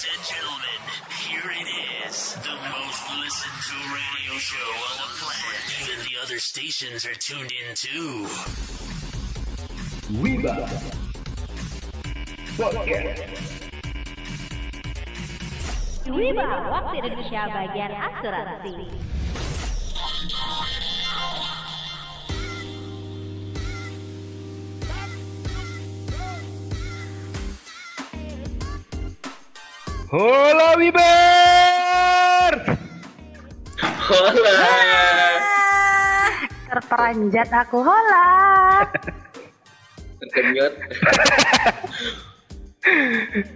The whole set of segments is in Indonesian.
Ladies and gentlemen, here it is. The most listened to radio show on the planet. Even the other stations are tuned in too. Wiba Podcast Wiba, waktu Indonesia bagian asuransi. Hola Wiber Hola. Terperanjat aku hola. Terkenyot.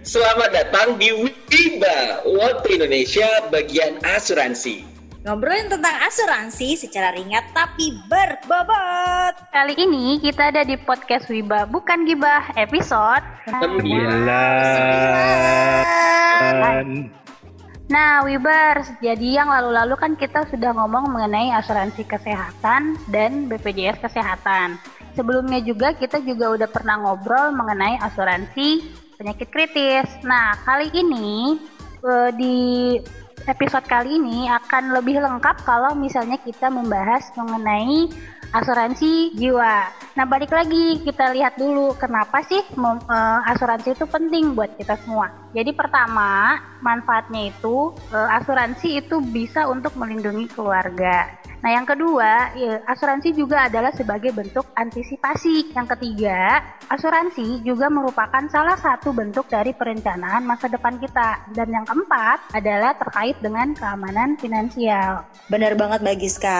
Selamat datang di Wiba Waktu Indonesia bagian asuransi. Ngobrolin tentang asuransi secara ringan tapi berbobot. Kali ini kita ada di podcast Wiba bukan gibah episode. Sembilan Nah, Wibers, jadi yang lalu-lalu kan kita sudah ngomong mengenai asuransi kesehatan dan BPJS kesehatan. Sebelumnya juga kita juga udah pernah ngobrol mengenai asuransi penyakit kritis. Nah, kali ini eh, di episode kali ini akan lebih lengkap kalau misalnya kita membahas mengenai asuransi jiwa. Nah, balik lagi kita lihat dulu kenapa sih eh, asuransi itu penting buat kita semua. Jadi pertama, manfaatnya itu eh, asuransi itu bisa untuk melindungi keluarga. Nah, yang kedua, ya, asuransi juga adalah sebagai bentuk antisipasi. Yang ketiga, asuransi juga merupakan salah satu bentuk dari perencanaan masa depan kita. Dan yang keempat adalah terkait dengan keamanan finansial. Bener banget Mbak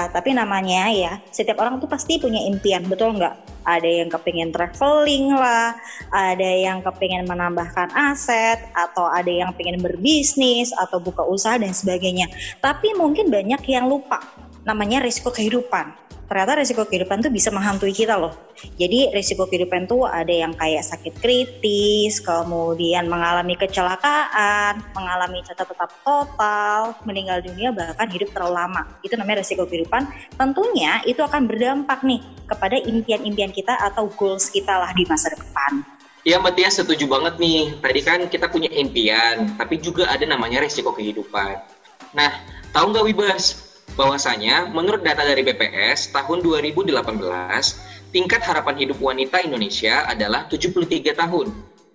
tapi namanya ya, setiap orang tuh pasti punya impian, betul nggak? Ada yang kepingin traveling lah, ada yang kepingin menambahkan aset, atau ada yang pengen berbisnis, atau buka usaha dan sebagainya. Tapi mungkin banyak yang lupa, namanya risiko kehidupan. Ternyata risiko kehidupan tuh bisa menghantui kita loh. Jadi risiko kehidupan tuh ada yang kayak sakit kritis, kemudian mengalami kecelakaan, mengalami cacat tetap total, meninggal dunia bahkan hidup terlalu lama. Itu namanya risiko kehidupan. Tentunya itu akan berdampak nih kepada impian-impian kita atau goals kita lah di masa depan. Ya Mbak Tia setuju banget nih. Tadi kan kita punya impian, tapi juga ada namanya resiko kehidupan. Nah, tahu nggak Wibas? Bahwasanya menurut data dari BPS tahun 2018, tingkat harapan hidup wanita Indonesia adalah 73 tahun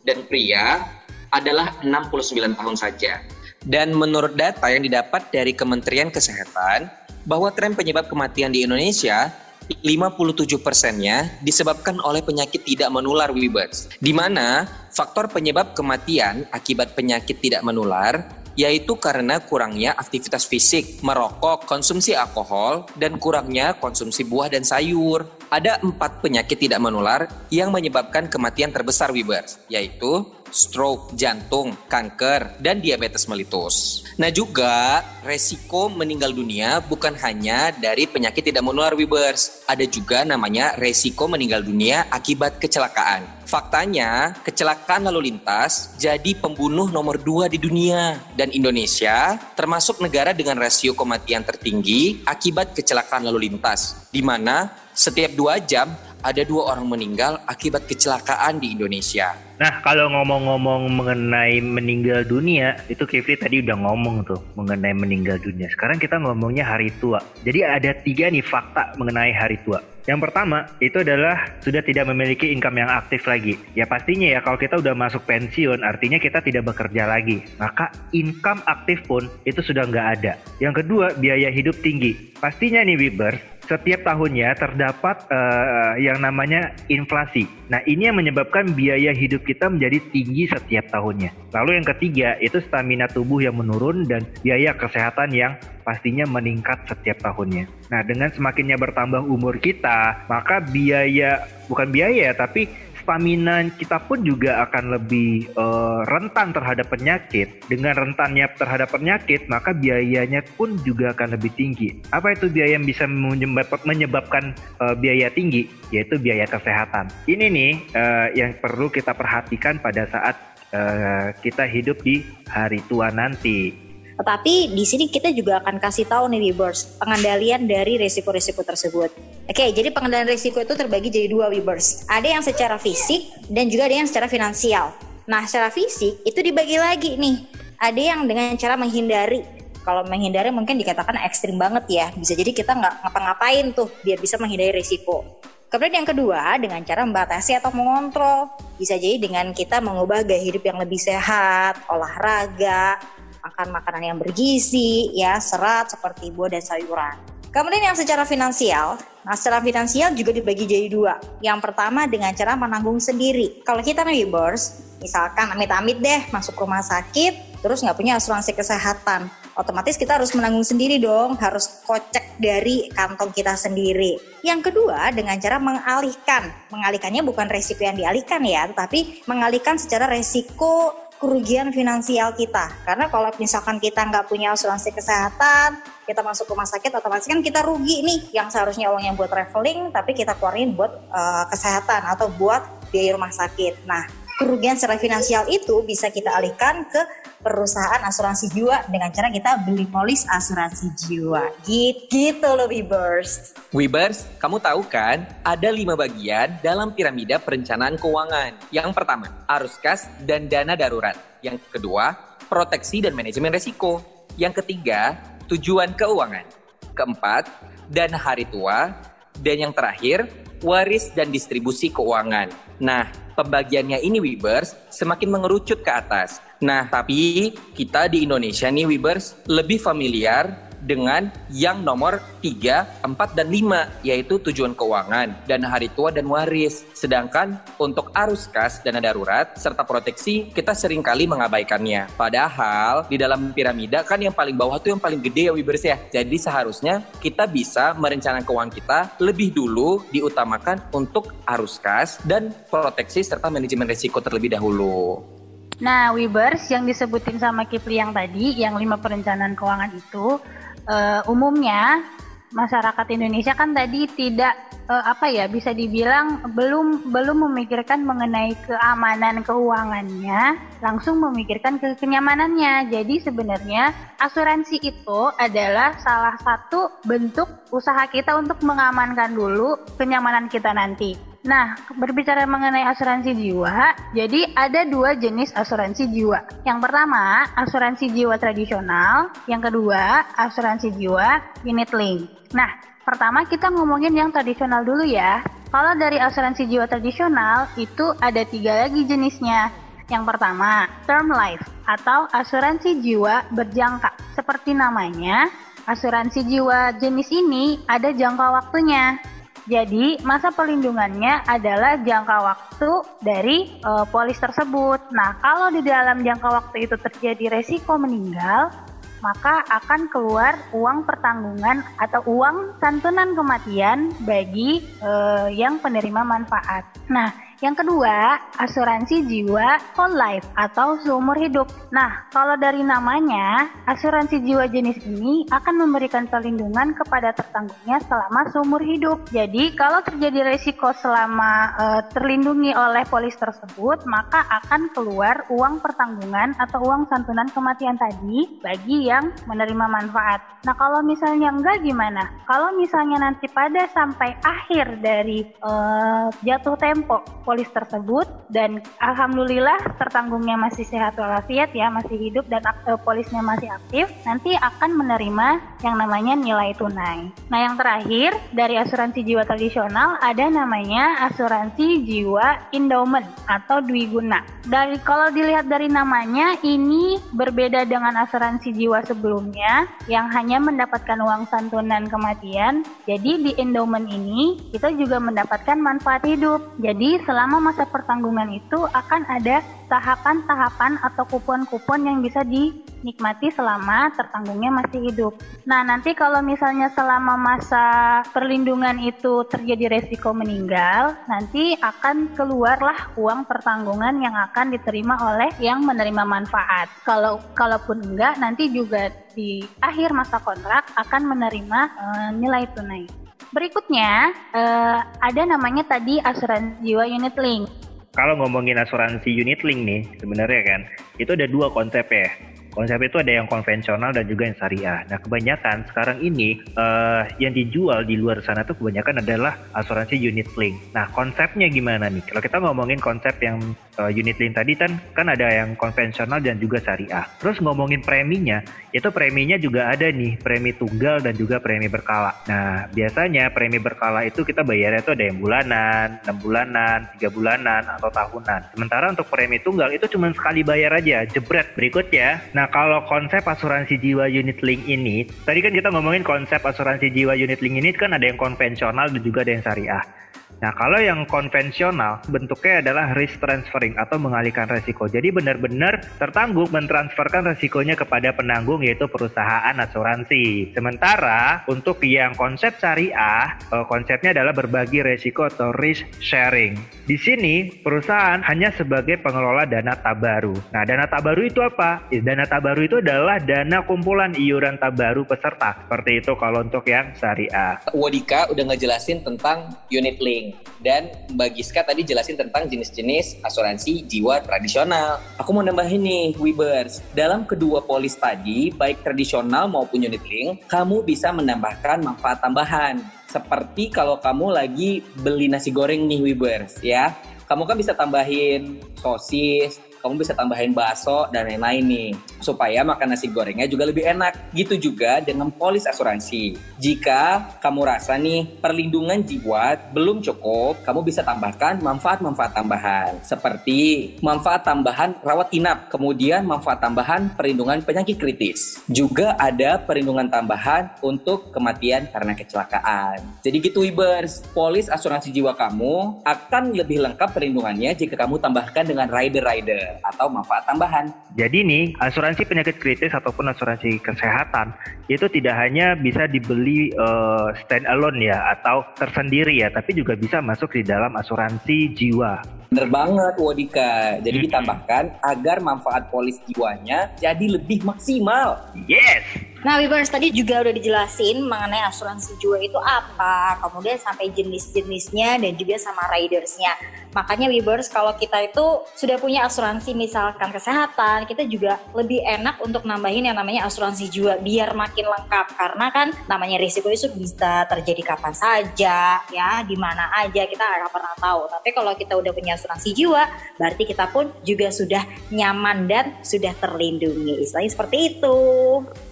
dan pria adalah 69 tahun saja. Dan menurut data yang didapat dari Kementerian Kesehatan, bahwa tren penyebab kematian di Indonesia 57 persennya disebabkan oleh penyakit tidak menular Wibers. Di mana faktor penyebab kematian akibat penyakit tidak menular yaitu karena kurangnya aktivitas fisik, merokok, konsumsi alkohol, dan kurangnya konsumsi buah dan sayur. Ada empat penyakit tidak menular yang menyebabkan kematian terbesar Wibers, yaitu stroke, jantung, kanker, dan diabetes melitus. Nah juga resiko meninggal dunia bukan hanya dari penyakit tidak menular Wibers, ada juga namanya resiko meninggal dunia akibat kecelakaan. Faktanya, kecelakaan lalu lintas jadi pembunuh nomor dua di dunia. Dan Indonesia termasuk negara dengan rasio kematian tertinggi akibat kecelakaan lalu lintas, di mana setiap dua jam ada dua orang meninggal akibat kecelakaan di Indonesia. Nah kalau ngomong-ngomong mengenai meninggal dunia Itu Kifli tadi udah ngomong tuh mengenai meninggal dunia. Sekarang kita ngomongnya hari tua. Jadi ada tiga nih fakta mengenai hari tua yang pertama itu adalah sudah tidak memiliki income yang aktif lagi. Ya pastinya ya kalau kita udah masuk pensiun artinya kita tidak bekerja lagi. Maka income aktif pun itu sudah nggak ada. Yang kedua biaya hidup tinggi. Pastinya nih Wibers setiap tahunnya terdapat eh, yang namanya inflasi. Nah ini yang menyebabkan biaya hidup kita menjadi tinggi setiap tahunnya. Lalu yang ketiga itu stamina tubuh yang menurun dan biaya kesehatan yang pastinya meningkat setiap tahunnya. Nah, dengan semakinnya bertambah umur kita, maka biaya bukan biaya tapi stamina kita pun juga akan lebih eh, rentan terhadap penyakit. Dengan rentannya terhadap penyakit, maka biayanya pun juga akan lebih tinggi. Apa itu biaya yang bisa menyebab- menyebabkan eh, biaya tinggi? Yaitu biaya kesehatan. Ini nih eh, yang perlu kita perhatikan pada saat eh, kita hidup di hari tua nanti. Tetapi di sini kita juga akan kasih tahu nih Webers, pengendalian dari resiko-resiko tersebut. Oke, jadi pengendalian resiko itu terbagi jadi dua Webers. Ada yang secara fisik dan juga ada yang secara finansial. Nah, secara fisik itu dibagi lagi nih. ada yang dengan cara menghindari. Kalau menghindari mungkin dikatakan ekstrim banget ya. Bisa jadi kita nggak ngapa-ngapain tuh biar bisa menghindari risiko. Kemudian yang kedua dengan cara membatasi atau mengontrol. Bisa jadi dengan kita mengubah gaya hidup yang lebih sehat, olahraga, makan makanan yang bergizi, ya serat seperti buah dan sayuran. Kemudian yang secara finansial, nah secara finansial juga dibagi jadi dua. Yang pertama dengan cara menanggung sendiri. Kalau kita bors, misalkan amit-amit deh masuk rumah sakit, terus nggak punya asuransi kesehatan, otomatis kita harus menanggung sendiri dong, harus kocek dari kantong kita sendiri. Yang kedua dengan cara mengalihkan. Mengalihkannya bukan resiko yang dialihkan ya, tetapi mengalihkan secara resiko kerugian finansial kita. Karena kalau misalkan kita nggak punya asuransi kesehatan, kita masuk rumah sakit, otomatis kan kita rugi nih. Yang seharusnya uangnya buat traveling, tapi kita keluarin buat uh, kesehatan atau buat biaya rumah sakit. Nah, kerugian secara finansial itu bisa kita alihkan ke perusahaan asuransi jiwa dengan cara kita beli polis asuransi jiwa. Gitu, gitu loh Webers. Webers, kamu tahu kan ada lima bagian dalam piramida perencanaan keuangan. Yang pertama, arus kas dan dana darurat. Yang kedua, proteksi dan manajemen resiko. Yang ketiga, tujuan keuangan. Keempat, dana hari tua. Dan yang terakhir, waris dan distribusi keuangan. Nah, pembagiannya ini Webers semakin mengerucut ke atas. Nah, tapi kita di Indonesia nih Webers lebih familiar dengan yang nomor 3, 4, dan 5 yaitu tujuan keuangan, dana hari tua dan waris. Sedangkan untuk arus kas, dana darurat, serta proteksi kita sering kali mengabaikannya. Padahal di dalam piramida kan yang paling bawah tuh yang paling gede ya Wibers ya. Jadi seharusnya kita bisa merencanakan keuangan kita lebih dulu diutamakan untuk arus kas dan proteksi serta manajemen risiko terlebih dahulu. Nah, Wibers yang disebutin sama Kipli yang tadi, yang lima perencanaan keuangan itu, uh, umumnya masyarakat Indonesia kan tadi tidak uh, apa ya bisa dibilang belum belum memikirkan mengenai keamanan keuangannya langsung memikirkan ke kenyamanannya jadi sebenarnya asuransi itu adalah salah satu bentuk usaha kita untuk mengamankan dulu kenyamanan kita nanti Nah, berbicara mengenai asuransi jiwa, jadi ada dua jenis asuransi jiwa. Yang pertama, asuransi jiwa tradisional. Yang kedua, asuransi jiwa unit link. Nah, pertama kita ngomongin yang tradisional dulu ya. Kalau dari asuransi jiwa tradisional, itu ada tiga lagi jenisnya. Yang pertama, term life atau asuransi jiwa berjangka. Seperti namanya, asuransi jiwa jenis ini ada jangka waktunya. Jadi, masa perlindungannya adalah jangka waktu dari uh, polis tersebut. Nah, kalau di dalam jangka waktu itu terjadi resiko meninggal, maka akan keluar uang pertanggungan atau uang santunan kematian bagi uh, yang penerima manfaat. Nah, yang kedua, asuransi jiwa whole life atau seumur hidup. Nah, kalau dari namanya, asuransi jiwa jenis ini akan memberikan perlindungan kepada tertanggungnya selama seumur hidup. Jadi, kalau terjadi resiko selama e, terlindungi oleh polis tersebut, maka akan keluar uang pertanggungan atau uang santunan kematian tadi bagi yang menerima manfaat. Nah, kalau misalnya enggak gimana? Kalau misalnya nanti pada sampai akhir dari e, jatuh tempo polis tersebut dan alhamdulillah tertanggungnya masih sehat walafiat ya masih hidup dan uh, polisnya masih aktif nanti akan menerima yang namanya nilai tunai. Nah yang terakhir dari asuransi jiwa tradisional ada namanya asuransi jiwa endowment atau dwiguna. Dari kalau dilihat dari namanya ini berbeda dengan asuransi jiwa sebelumnya yang hanya mendapatkan uang santunan kematian. Jadi di endowment ini kita juga mendapatkan manfaat hidup. Jadi selain selama masa pertanggungan itu akan ada tahapan-tahapan atau kupon-kupon yang bisa dinikmati selama tertanggungnya masih hidup. Nah, nanti kalau misalnya selama masa perlindungan itu terjadi resiko meninggal, nanti akan keluarlah uang pertanggungan yang akan diterima oleh yang menerima manfaat. Kalau kalaupun enggak, nanti juga di akhir masa kontrak akan menerima e, nilai tunai. Berikutnya uh, ada namanya tadi asuransi jiwa unit link. Kalau ngomongin asuransi unit link nih sebenarnya kan itu ada dua konsep ya. Konsep itu ada yang konvensional dan juga yang syariah. Nah, kebanyakan sekarang ini uh, yang dijual di luar sana tuh kebanyakan adalah asuransi unit link. Nah, konsepnya gimana nih? Kalau kita ngomongin konsep yang uh, unit link tadi kan kan ada yang konvensional dan juga syariah. Terus ngomongin preminya, itu preminya juga ada nih, premi tunggal dan juga premi berkala. Nah, biasanya premi berkala itu kita bayarnya itu ada yang bulanan, 6 bulanan, 3 bulanan, atau tahunan. Sementara untuk premi tunggal itu cuma sekali bayar aja, jebret. Berikutnya, nah kalau konsep asuransi jiwa unit link ini, tadi kan kita ngomongin konsep asuransi jiwa unit link ini kan ada yang konvensional dan juga ada yang syariah. Nah, kalau yang konvensional bentuknya adalah risk transferring atau mengalihkan resiko. Jadi benar-benar tertanggung mentransferkan resikonya kepada penanggung yaitu perusahaan asuransi. Sementara untuk yang konsep syariah, eh, konsepnya adalah berbagi resiko atau risk sharing. Di sini perusahaan hanya sebagai pengelola dana tabaru. Nah, dana tabaru itu apa? Dana tabaru itu adalah dana kumpulan iuran tabaru peserta. Seperti itu kalau untuk yang syariah. Wodika udah ngejelasin tentang unit link. Dan Mbak Giska tadi jelasin tentang jenis-jenis asuransi jiwa tradisional. Aku mau nambahin nih, Webers. Dalam kedua polis tadi, baik tradisional maupun unit link, kamu bisa menambahkan manfaat tambahan. Seperti kalau kamu lagi beli nasi goreng nih, Webers, ya. Kamu kan bisa tambahin sosis, kamu bisa tambahin bakso dan lain-lain nih supaya makan nasi gorengnya juga lebih enak. Gitu juga dengan polis asuransi. Jika kamu rasa nih perlindungan jiwa belum cukup, kamu bisa tambahkan manfaat-manfaat tambahan seperti manfaat tambahan rawat inap, kemudian manfaat tambahan perlindungan penyakit kritis. Juga ada perlindungan tambahan untuk kematian karena kecelakaan. Jadi gitu Ibers, polis asuransi jiwa kamu akan lebih lengkap perlindungannya jika kamu tambahkan dengan rider-rider atau manfaat tambahan. Jadi nih, asuransi penyakit kritis ataupun asuransi kesehatan itu tidak hanya bisa dibeli uh, stand alone ya atau tersendiri ya, tapi juga bisa masuk di dalam asuransi jiwa. Bener banget Wodika. Jadi ditambahkan agar manfaat polis jiwanya jadi lebih maksimal. Yes. Nah, Wibers tadi juga udah dijelasin mengenai asuransi jiwa itu apa, kemudian sampai jenis-jenisnya dan juga sama ridersnya. Makanya Wibers kalau kita itu sudah punya asuransi misalkan kesehatan, kita juga lebih enak untuk nambahin yang namanya asuransi jiwa biar makin lengkap karena kan namanya risiko itu bisa terjadi kapan saja ya, di mana aja kita nggak pernah tahu. Tapi kalau kita udah punya asuransi jiwa, berarti kita pun juga sudah nyaman dan sudah terlindungi. Istilahnya seperti itu.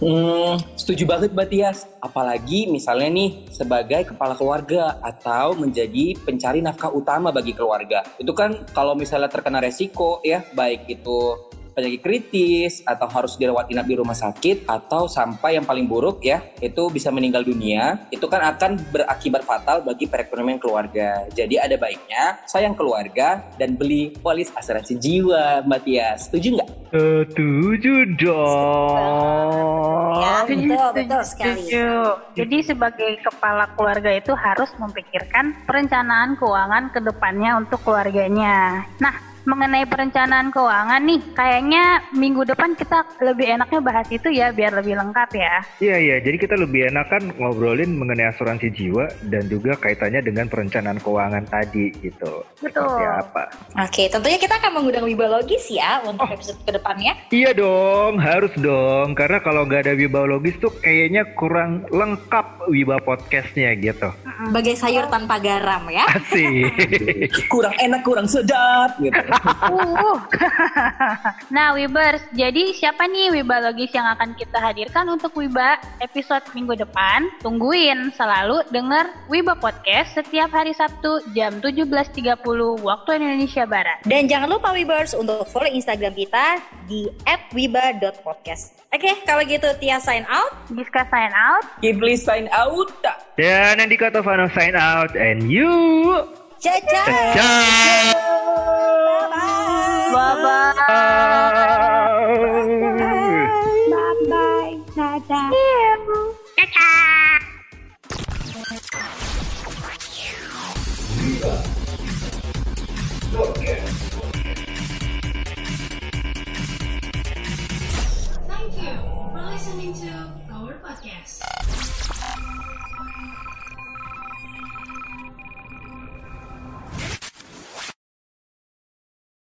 Hmm setuju banget Mbak Tias. Apalagi misalnya nih sebagai kepala keluarga atau menjadi pencari nafkah utama bagi keluarga. Itu kan kalau misalnya terkena resiko ya, baik itu penyakit kritis atau harus dirawat inap di rumah sakit atau sampai yang paling buruk ya itu bisa meninggal dunia itu kan akan berakibat fatal bagi perekonomian keluarga. Jadi ada baiknya sayang keluarga dan beli polis asuransi jiwa Mbak Tia. Setuju nggak? Setuju dong. Ya. Betul betul sekali. Jadi sebagai kepala keluarga itu harus memikirkan perencanaan keuangan ke depannya untuk keluarganya. Nah mengenai perencanaan keuangan nih, kayaknya minggu depan kita lebih enaknya bahas itu ya biar lebih lengkap ya. Iya iya, jadi kita lebih enak kan ngobrolin mengenai asuransi jiwa dan juga kaitannya dengan perencanaan keuangan tadi gitu. Betul. Seperti apa? Oke, tentunya kita akan mengundang Wibalogis ya untuk oh. episode ke depannya. Iya dong, harus dong. Karena kalau nggak ada Wibalogis tuh kayaknya kurang lengkap Wiba podcastnya gitu. Bagai sayur tanpa garam ya. Asik. kurang enak, kurang sedap gitu uh. nah Wibers, jadi siapa nih Wibalogis yang akan kita hadirkan untuk Wiba episode minggu depan? Tungguin selalu denger Wiba Podcast setiap hari Sabtu jam 17.30 waktu Indonesia Barat. Dan jangan lupa Wibers untuk follow Instagram kita di @wiba.podcast. Oke, okay, kalau gitu Tia sign out, Giska sign out, Kibli sign out, dan Andika Tovano sign out, and you Ciao, ciao. ciao. ciao. Bye bye. Bye bye. Bye bye. Bye bye.